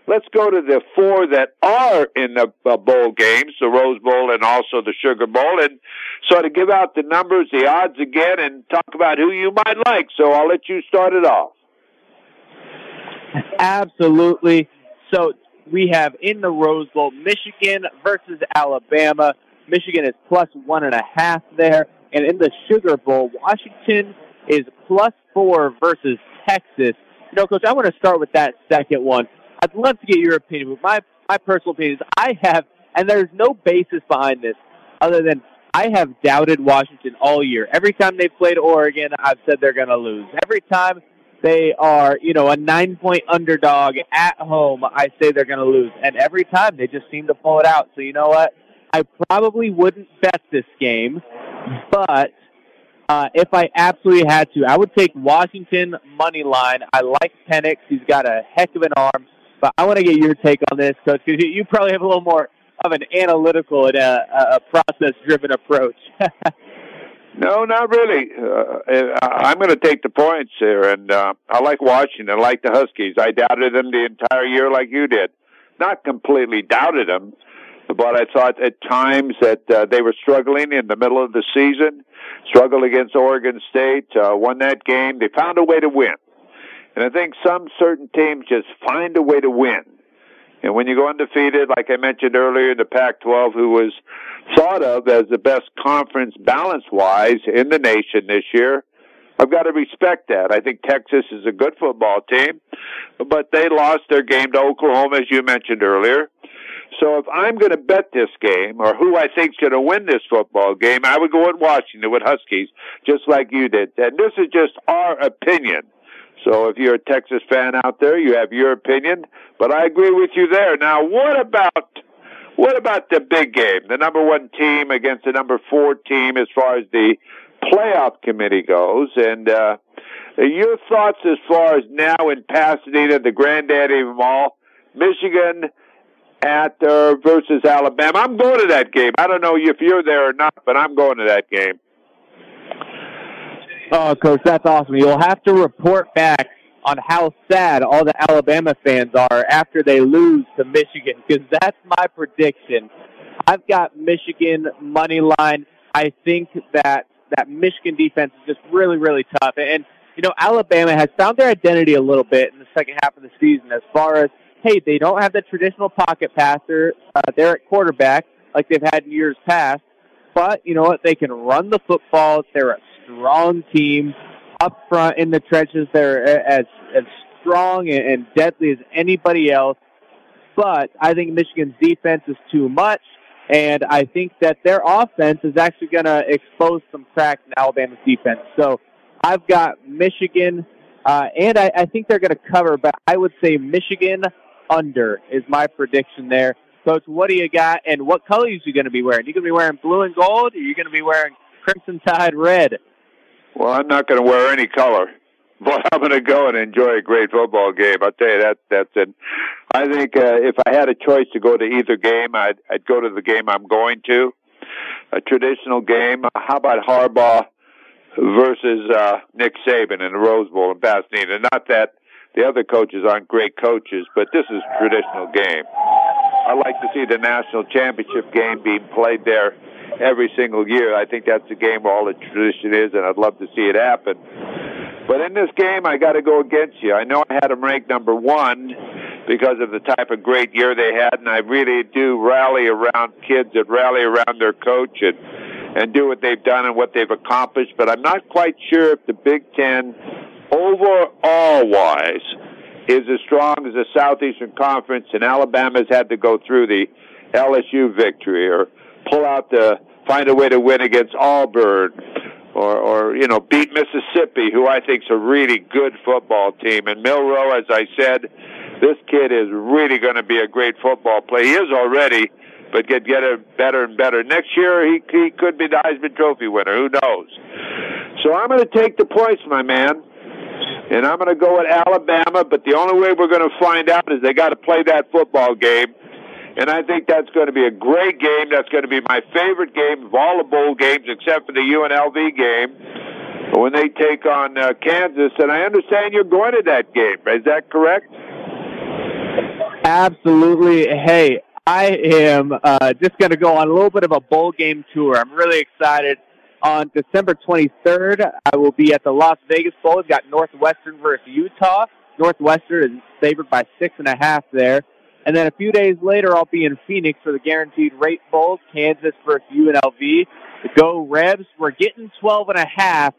let's go to the four that are in the uh, bowl games, the Rose Bowl and also the Sugar Bowl, and sort of give out the numbers, the odds again, and talk about who you might like. So I'll let you start it off. Absolutely. So we have in the Rose Bowl Michigan versus Alabama. Michigan is plus one and a half there. And in the Sugar Bowl, Washington is plus four versus Texas. You know, Coach, I want to start with that second one. I'd love to get your opinion, but my, my personal opinion is I have, and there's no basis behind this other than I have doubted Washington all year. Every time they've played Oregon, I've said they're going to lose. Every time they are, you know, a nine point underdog at home, I say they're going to lose. And every time they just seem to pull it out. So you know what? I probably wouldn't bet this game, but uh, if I absolutely had to, I would take Washington money line. I like Penix; he's got a heck of an arm. But I want to get your take on this, Coach, because you probably have a little more of an analytical and a, a process-driven approach. No, not really. Uh, I'm going to take the points here, and uh, I like Washington. I like the Huskies. I doubted them the entire year, like you did. Not completely doubted them, but I thought at times that uh, they were struggling in the middle of the season. Struggled against Oregon State, uh, won that game. They found a way to win, and I think some certain teams just find a way to win. And when you go undefeated, like I mentioned earlier, the Pac-12, who was thought of as the best conference balance-wise in the nation this year, I've got to respect that. I think Texas is a good football team, but they lost their game to Oklahoma, as you mentioned earlier. So if I'm going to bet this game or who I think's going to win this football game, I would go with Washington with Huskies, just like you did. And this is just our opinion. So if you're a Texas fan out there, you have your opinion, but I agree with you there. Now, what about what about the big game, the number one team against the number four team as far as the playoff committee goes? And uh, your thoughts as far as now in Pasadena, the granddaddy of them all, Michigan at uh, versus Alabama. I'm going to that game. I don't know if you're there or not, but I'm going to that game. Oh, coach, that's awesome. You'll have to report back on how sad all the Alabama fans are after they lose to Michigan because that's my prediction. I've got Michigan money line. I think that that Michigan defense is just really, really tough. And, you know, Alabama has found their identity a little bit in the second half of the season as far as hey, they don't have the traditional pocket passer uh, there at quarterback like they've had in years past. But you know what? They can run the football. They're a strong team up front in the trenches. They're as as strong and deadly as anybody else. But I think Michigan's defense is too much, and I think that their offense is actually going to expose some cracks in Alabama's defense. So I've got Michigan, uh, and I, I think they're going to cover. But I would say Michigan under is my prediction there. Coach, what do you got, and what colors are you going to be wearing? Are You going to be wearing blue and gold, or you going to be wearing crimson tide red? Well, I'm not going to wear any color, but I'm going to go and enjoy a great football game. I'll tell you that. That's it. I think uh, if I had a choice to go to either game, I'd, I'd go to the game I'm going to. A traditional game. How about Harbaugh versus uh, Nick Saban in the Rose Bowl in Pasadena? Not that the other coaches aren't great coaches, but this is a traditional game. I like to see the national championship game being played there every single year. I think that's the game where all the tradition is, and I'd love to see it happen. But in this game, I got to go against you. I know I had them ranked number one because of the type of great year they had, and I really do rally around kids that rally around their coach and and do what they've done and what they've accomplished. But I'm not quite sure if the Big Ten overall wise is as strong as the Southeastern Conference, and Alabama's had to go through the LSU victory or pull out the find a way to win against Auburn or or you know beat Mississippi, who I think is a really good football team. And Milroe, as I said, this kid is really going to be a great football player. He is already, but get get better and better. Next year, he he could be the Heisman Trophy winner. Who knows? So I'm going to take the points, my man and I'm going to go with Alabama. But the only way we're going to find out is they got to play that football game. And I think that's going to be a great game. That's going to be my favorite game of all the bowl games, except for the UNLV game when they take on uh, Kansas. And I understand you're going to that game. Is that correct? Absolutely. Hey, I am uh, just going to go on a little bit of a bowl game tour. I'm really excited on December 23rd, I will be at the Las Vegas Bowl. We've got Northwestern versus Utah. Northwestern is favored by six and a half there. And then a few days later, I'll be in Phoenix for the Guaranteed Rate Bowl, Kansas versus UNLV. The Go Rebs, we're getting 12 and a half.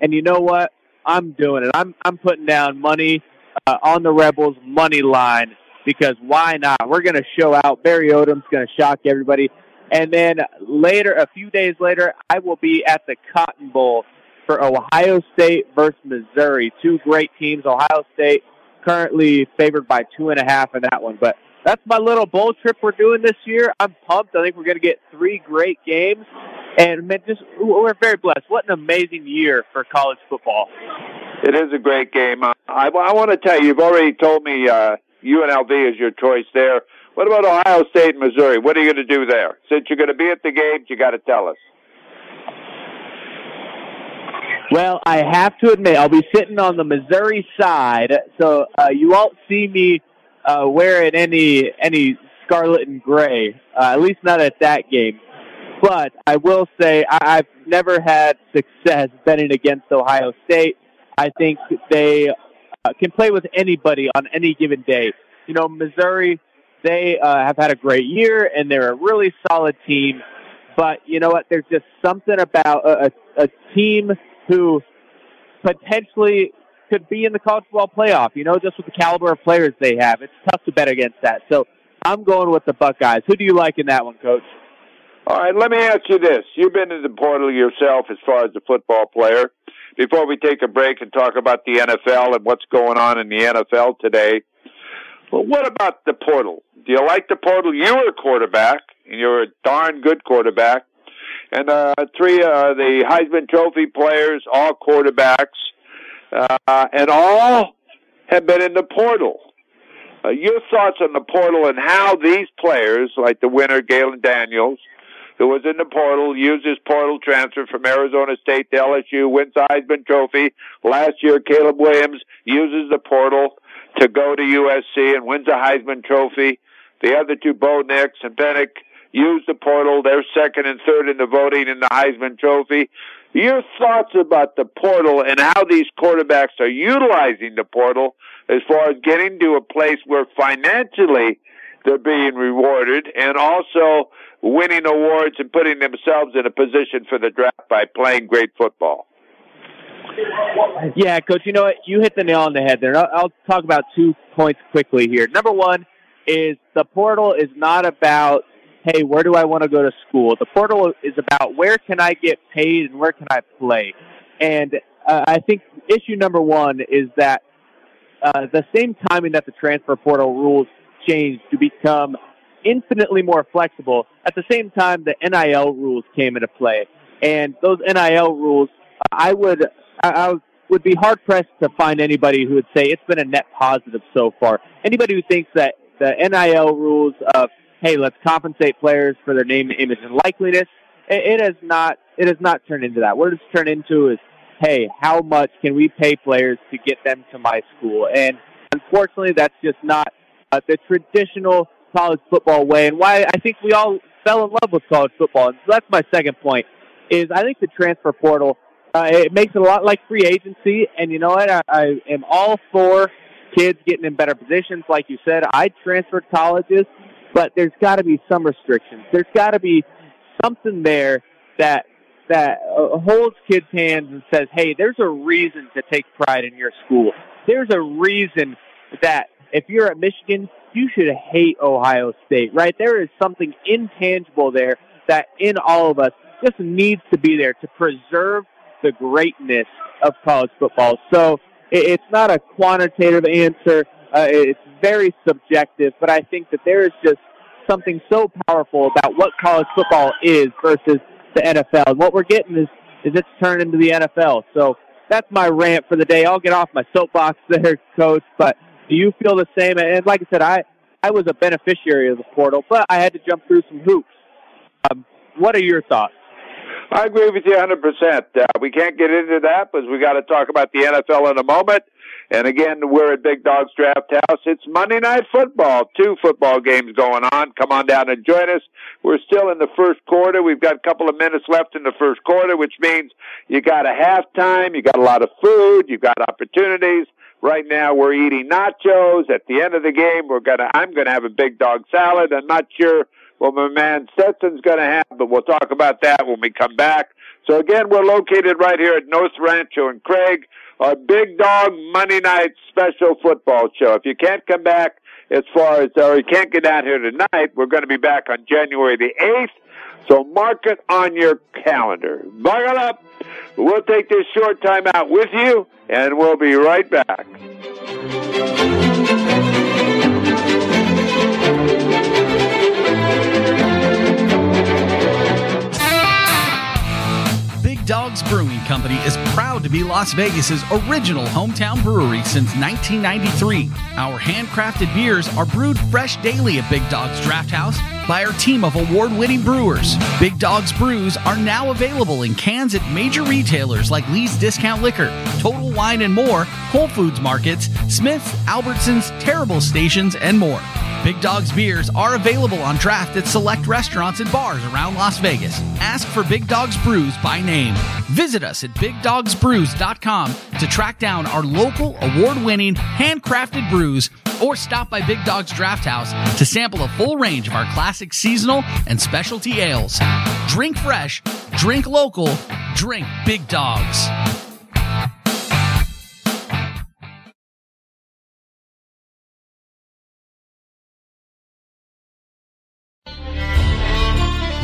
And you know what? I'm doing it. I'm, I'm putting down money uh, on the Rebels money line because why not? We're going to show out. Barry Odom's going to shock everybody. And then later, a few days later, I will be at the Cotton Bowl for Ohio State versus Missouri. Two great teams. Ohio State currently favored by two and a half in that one. But that's my little bowl trip we're doing this year. I'm pumped. I think we're going to get three great games. And man, just we're very blessed. What an amazing year for college football. It is a great game. I, I, I want to tell you, you've already told me uh, UNLV is your choice there. What about Ohio State and Missouri? What are you going to do there? Since you're going to be at the games, you got to tell us. Well, I have to admit, I'll be sitting on the Missouri side, so uh, you won't see me uh, wearing any any scarlet and gray. Uh, at least not at that game. But I will say I- I've never had success betting against Ohio State. I think they uh, can play with anybody on any given day. You know, Missouri they uh, have had a great year and they're a really solid team. But you know what? There's just something about a, a, a team who potentially could be in the college football playoff. You know, just with the caliber of players they have, it's tough to bet against that. So I'm going with the Buckeyes. Who do you like in that one, Coach? All right, let me ask you this. You've been in the portal yourself as far as the football player. Before we take a break and talk about the NFL and what's going on in the NFL today, well, what about the portal? Do you like the portal? You were a quarterback, and you're a darn good quarterback. And uh, three uh, the Heisman Trophy players, all quarterbacks, uh, and all have been in the portal. Uh, your thoughts on the portal and how these players, like the winner Jalon Daniels, who was in the portal, used his portal transfer from Arizona State to LSU, wins the Heisman Trophy. Last year, Caleb Williams uses the portal to go to USC and wins the Heisman Trophy. The other two, Bo Nix and Penix, use the portal. They're second and third in the voting in the Heisman Trophy. Your thoughts about the portal and how these quarterbacks are utilizing the portal as far as getting to a place where financially they're being rewarded and also winning awards and putting themselves in a position for the draft by playing great football. Yeah, coach. You know what? You hit the nail on the head there. I'll, I'll talk about two points quickly here. Number one is the portal is not about hey, where do I want to go to school? The portal is about where can I get paid and where can I play. And uh, I think issue number one is that uh, the same timing that the transfer portal rules changed to become infinitely more flexible, at the same time the NIL rules came into play. And those NIL rules, I would I, would be hard pressed to find anybody who would say it's been a net positive so far. Anybody who thinks that the NIL rules of hey, let's compensate players for their name, image, and likeliness, it, it has not it has not turned into that. What it's turned into is hey, how much can we pay players to get them to my school? And unfortunately, that's just not uh, the traditional college football way, and why I think we all fell in love with college football. And so that's my second point. Is I think the transfer portal uh, it makes it a lot like free agency. And you know what? I, I am all for kids getting in better positions. Like you said, I transferred colleges, but there's got to be some restrictions. There's got to be something there that that uh, holds kids' hands and says, "Hey, there's a reason to take pride in your school. There's a reason that if you're at Michigan, you should hate Ohio State, right? There is something intangible there that in all of us just needs to be there to preserve the greatness of college football. So it's not a quantitative answer. Uh, it's very subjective, but I think that there is just something so powerful about what college football is versus the NFL. And what we're getting is, is it's turned into the NFL. So that's my rant for the day. I'll get off my soapbox there, coach, but do you feel the same? And like I said, I, I was a beneficiary of the portal, but I had to jump through some hoops. Um, what are your thoughts? I agree with you 100%. Uh, we can't get into that because we got to talk about the NFL in a moment. And again, we're at Big Dogs Draft House. It's Monday Night Football. Two football games going on. Come on down and join us. We're still in the first quarter. We've got a couple of minutes left in the first quarter, which means you got a halftime, you got a lot of food, you got opportunities. Right now, we're eating nachos. At the end of the game, we're gonna. I'm gonna have a big dog salad. I'm not sure what my man Stetson's to have, but we'll talk about that when we come back. So again, we're located right here at North Rancho and Craig, our Big Dog Monday Night Special Football Show. If you can't come back as far as, or you can't get down here tonight, we're going to be back on January the 8th. So mark it on your calendar. Buckle up. We'll take this short time out with you, and we'll be right back. Dogs Brewing Company is proud to be Las Vegas's original hometown brewery since 1993. Our handcrafted beers are brewed fresh daily at Big Dogs Draft House by our team of award winning brewers. Big Dogs brews are now available in cans at major retailers like Lee's Discount Liquor, Total Wine and More, Whole Foods Markets, Smith's, Albertsons, Terrible Stations, and more. Big Dog's beers are available on draft at select restaurants and bars around Las Vegas. Ask for Big Dog's Brews by name. Visit us at bigdogsbrews.com to track down our local award winning handcrafted brews or stop by Big Dog's Draft House to sample a full range of our classic seasonal and specialty ales. Drink fresh, drink local, drink Big Dogs.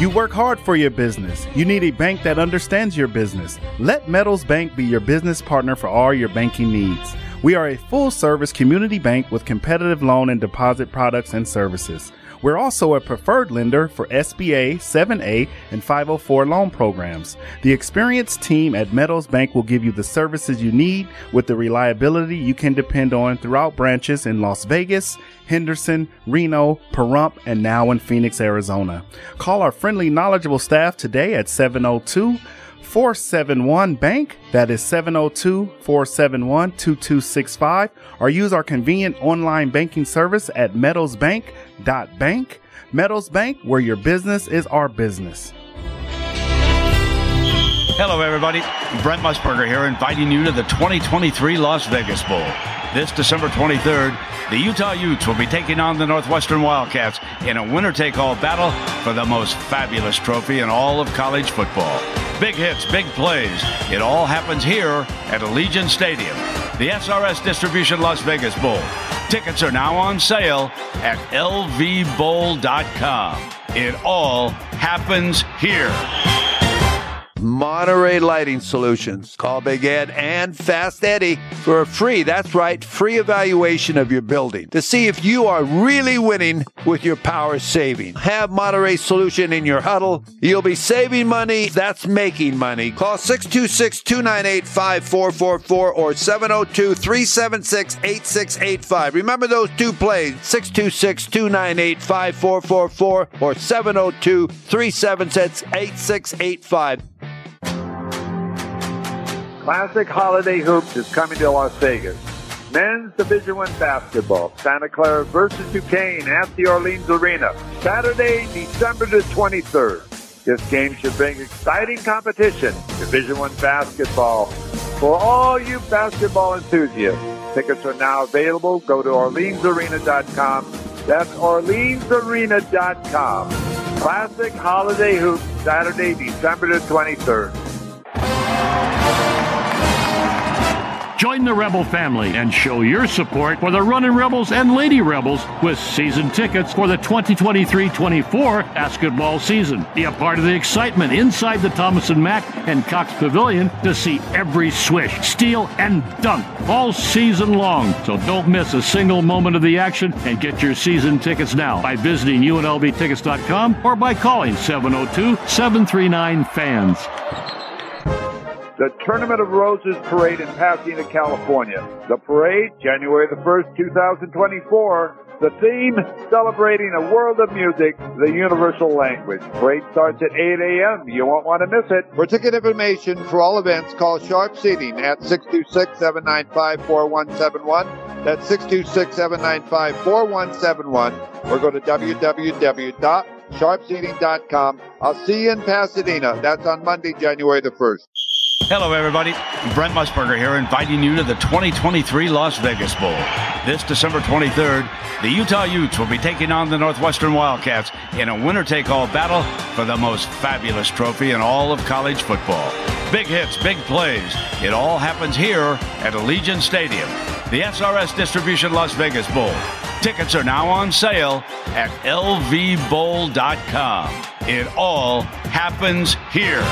You work hard for your business. You need a bank that understands your business. Let Meadows Bank be your business partner for all your banking needs. We are a full service community bank with competitive loan and deposit products and services. We're also a preferred lender for SBA, 7A, and 504 loan programs. The experienced team at Meadows Bank will give you the services you need with the reliability you can depend on throughout branches in Las Vegas, Henderson, Reno, Pahrump, and now in Phoenix, Arizona. Call our friendly, knowledgeable staff today at 702 471 Bank. That is 702 471 2265. Or use our convenient online banking service at meadowsbank.bank. Meadows Bank, where your business is our business. Hello, everybody. Brent Musburger here, inviting you to the 2023 Las Vegas Bowl. This December 23rd, the Utah Utes will be taking on the Northwestern Wildcats in a winner take all battle for the most fabulous trophy in all of college football. Big hits, big plays. It all happens here at Allegiant Stadium. The SRS Distribution Las Vegas Bowl. Tickets are now on sale at lvbowl.com. It all happens here. Monterey Lighting Solutions. Call Big Ed and Fast Eddie for a free, that's right, free evaluation of your building to see if you are really winning with your power saving. Have Monterey Solution in your huddle. You'll be saving money. That's making money. Call 626 298 5444 or 702 376 8685. Remember those two plays 626 298 5444 or 702 376 8685. Classic Holiday Hoops is coming to Las Vegas. Men's Division One basketball, Santa Clara versus Duquesne at the Orleans Arena, Saturday, December the 23rd. This game should bring exciting competition. Division One basketball for all you basketball enthusiasts. Tickets are now available. Go to OrleansArena.com. That's OrleansArena.com. Classic Holiday Hoops, Saturday, December the 23rd. Join the Rebel family and show your support for the Running Rebels and Lady Rebels with season tickets for the 2023-24 basketball season. Be a part of the excitement inside the Thomas and Mack and Cox Pavilion to see every swish, steal, and dunk all season long. So don't miss a single moment of the action and get your season tickets now by visiting unlvtickets.com or by calling 702-739-FANS. The Tournament of Roses Parade in Pasadena, California. The parade, January the 1st, 2024. The theme, celebrating a world of music, the universal language. Parade starts at 8 a.m. You won't want to miss it. For ticket information for all events, call Sharp Seating at 626-795-4171. That's 626-795-4171. Or go to www.sharpseating.com. I'll see you in Pasadena. That's on Monday, January the 1st. Hello, everybody. Brent Musburger here, inviting you to the 2023 Las Vegas Bowl. This December 23rd, the Utah Utes will be taking on the Northwestern Wildcats in a winner take all battle for the most fabulous trophy in all of college football. Big hits, big plays. It all happens here at Allegiant Stadium. The SRS Distribution Las Vegas Bowl. Tickets are now on sale at lvbowl.com. It all happens here.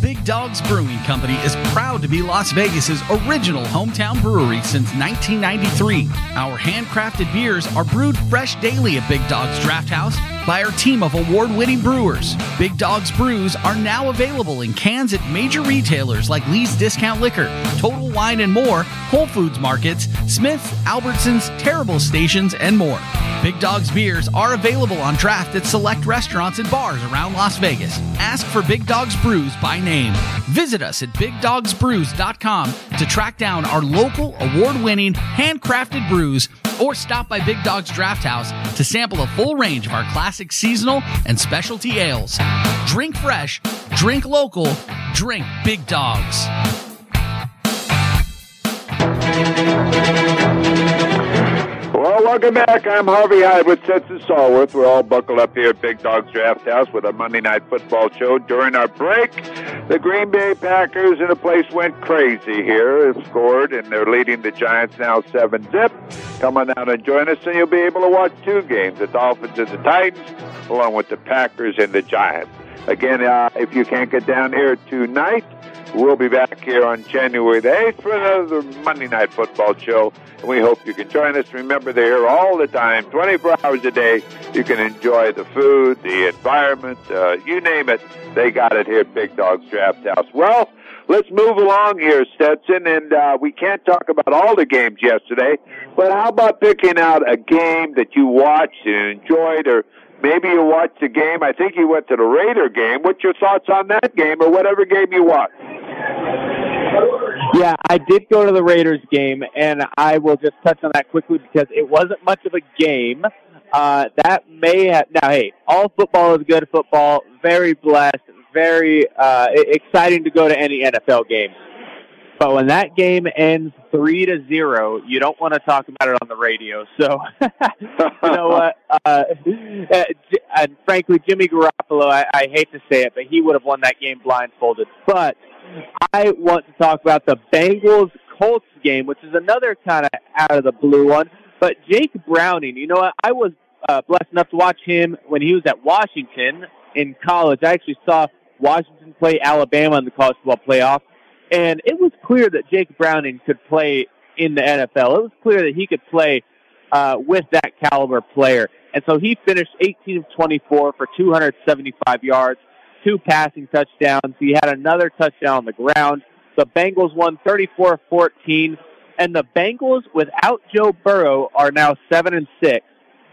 Big Dogs Brewing Company is proud to be Las Vegas's original hometown brewery since 1993. Our handcrafted beers are brewed fresh daily at Big Dogs Draft House by our team of award winning brewers. Big Dogs Brews are now available in cans at major retailers like Lee's Discount Liquor, Total Wine and More, Whole Foods Markets, Smith's, Albertsons, Terrible Stations, and more. Big Dogs beers are available on draft at select restaurants and bars around Las Vegas. Ask for Big Dogs Brews by name. Visit us at bigdogsbrews.com to track down our local award winning handcrafted brews or stop by Big Dogs Draft House to sample a full range of our classic seasonal and specialty ales. Drink fresh, drink local, drink Big Dogs. Welcome back. I'm Harvey Hyde with Stetson Stallworth. We're all buckled up here at Big Dog's Draft House with a Monday Night Football show. During our break, the Green Bay Packers in a place went crazy here. Have scored, and they're leading the Giants now 7 zip. Come on out and join us, and you'll be able to watch two games the Dolphins and the Titans, along with the Packers and the Giants. Again, uh, if you can't get down here tonight, we'll be back here on January the 8th for another Monday Night Football show. And we hope you can join us. Remember, they're here all the time, 24 hours a day. You can enjoy the food, the environment, uh, you name it. They got it here Big Dog's Draft House. Well, let's move along here, Stetson. And uh, we can't talk about all the games yesterday, but how about picking out a game that you watched and enjoyed or Maybe you watched the game. I think you went to the Raider game. What's your thoughts on that game or whatever game you watched? Yeah, I did go to the Raiders game, and I will just touch on that quickly because it wasn't much of a game. Uh, that may have now. Hey, all football is good football. Very blessed. Very uh, exciting to go to any NFL game. But when that game ends three to zero, you don't want to talk about it on the radio. So, you know what? Uh, uh, and frankly, Jimmy Garoppolo, I, I hate to say it, but he would have won that game blindfolded. But I want to talk about the Bengals Colts game, which is another kind of out of the blue one. But Jake Browning, you know what? I was uh, blessed enough to watch him when he was at Washington in college. I actually saw Washington play Alabama in the college football playoff and it was clear that Jake Browning could play in the NFL. It was clear that he could play uh, with that caliber player. And so he finished 18 of 24 for 275 yards, two passing touchdowns. He had another touchdown on the ground. The Bengals won 34 14. And the Bengals, without Joe Burrow, are now 7 and 6.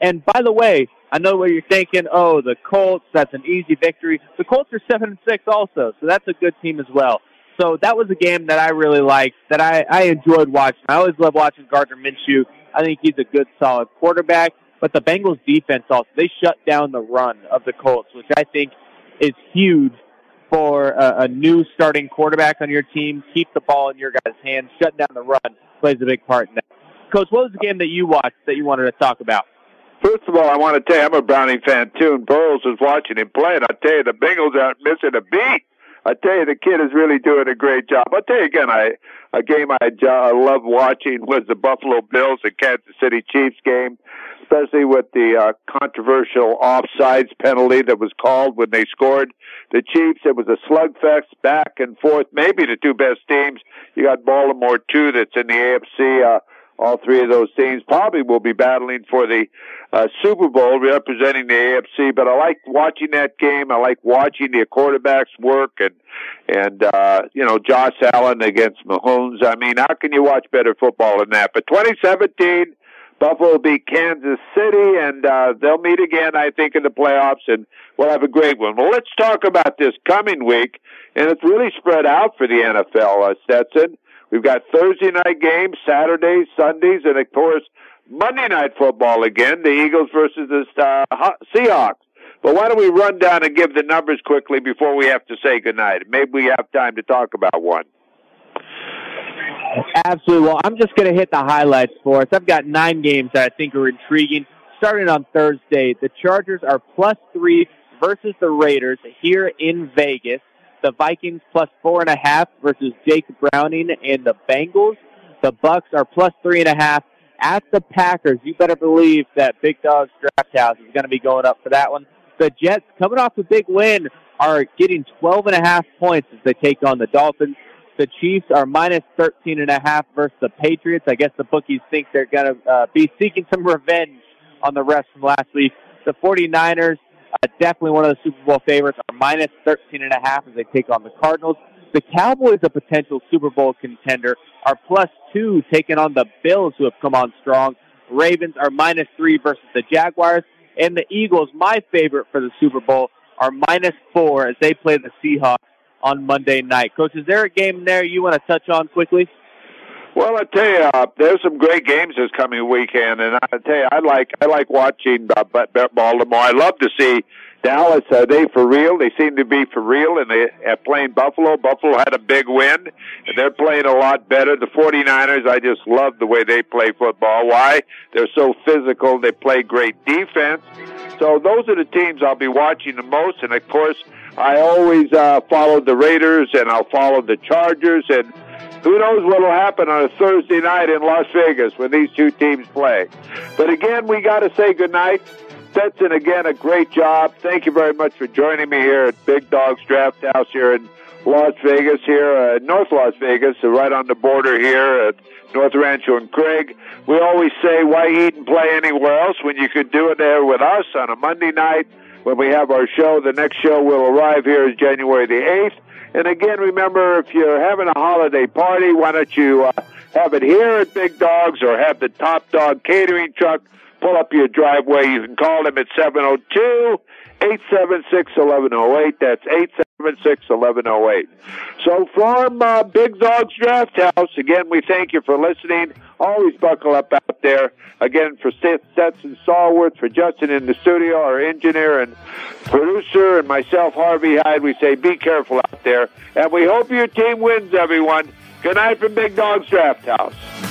And by the way, I know what you're thinking. Oh, the Colts, that's an easy victory. The Colts are 7 and 6 also, so that's a good team as well. So that was a game that I really liked, that I, I enjoyed watching. I always love watching Gardner Minshew. I think he's a good, solid quarterback. But the Bengals defense also, they shut down the run of the Colts, which I think is huge for a, a new starting quarterback on your team. Keep the ball in your guys' hands. Shutting down the run plays a big part in that. Coach, what was the game that you watched that you wanted to talk about? First of all, I want to tell you I'm a Browning fan too, and Burrows was watching him play, and I tell you the Bengals aren't missing a beat. I tell you, the kid is really doing a great job. I'll tell you again, I a game I love watching was the Buffalo Bills and Kansas City Chiefs game, especially with the uh, controversial offsides penalty that was called when they scored. The Chiefs, it was a slugfest back and forth. Maybe the two best teams. You got Baltimore too, that's in the AFC. Uh, all three of those teams probably will be battling for the uh, Super Bowl representing the AFC. But I like watching that game. I like watching the quarterbacks work and and uh, you know Josh Allen against Mahomes. I mean, how can you watch better football than that? But 2017. Buffalo beat Kansas City, and uh, they'll meet again, I think, in the playoffs, and we'll have a great one. Well, let's talk about this coming week, and it's really spread out for the NFL, uh, Stetson. We've got Thursday night games, Saturdays, Sundays, and of course Monday night football again. The Eagles versus the uh, Seahawks. But why don't we run down and give the numbers quickly before we have to say goodnight? Maybe we have time to talk about one. Absolutely. Well, I'm just going to hit the highlights for us. I've got nine games that I think are intriguing. Starting on Thursday, the Chargers are plus three versus the Raiders here in Vegas the Vikings plus four and a half versus Jake Browning and the Bengals. The Bucs are plus three and a half at the Packers. You better believe that Big Dog's Draft House is going to be going up for that one. The Jets, coming off a big win, are getting 12 and a half points as they take on the Dolphins. The Chiefs are minus 13 and a half versus the Patriots. I guess the bookies think they're going to uh, be seeking some revenge on the refs from last week. The 49ers uh, definitely one of the Super Bowl favorites, are minus 13 and a half as they take on the Cardinals. The Cowboys, a potential Super Bowl contender, are plus two taking on the Bills, who have come on strong. Ravens are minus three versus the Jaguars. And the Eagles, my favorite for the Super Bowl, are minus four as they play the Seahawks on Monday night. Coach, is there a game there you want to touch on quickly? Well, I tell you, uh, there's some great games this coming weekend, and I tell you, I like I like watching uh, Baltimore. I love to see Dallas. Are they for real? They seem to be for real, and they are playing Buffalo. Buffalo had a big win, and they're playing a lot better. The 49ers, I just love the way they play football. Why? They're so physical. They play great defense. So those are the teams I'll be watching the most, and of course, I always uh, follow the Raiders, and I'll follow the Chargers, and who knows what will happen on a Thursday night in Las Vegas when these two teams play. But again, we got to say goodnight. Stetson, again, a great job. Thank you very much for joining me here at Big Dogs Draft House here in Las Vegas, here, uh, North Las Vegas, uh, right on the border here at North Rancho and Craig. We always say, why eat and play anywhere else when you could do it there with us on a Monday night when we have our show. The next show will arrive here is January the 8th. And again, remember, if you're having a holiday party, why don't you uh, have it here at Big Dogs or have the Top Dog catering truck pull up your driveway. You can call them at 702 876 1108. That's 876 1108. So from uh, Big Dogs Draft House, again, we thank you for listening. Always buckle up out there. Again, for Stetson Stallworth, for Justin in the studio, our engineer and producer, and myself, Harvey Hyde, we say be careful out there. And we hope your team wins, everyone. Good night from Big Dogs Draft House.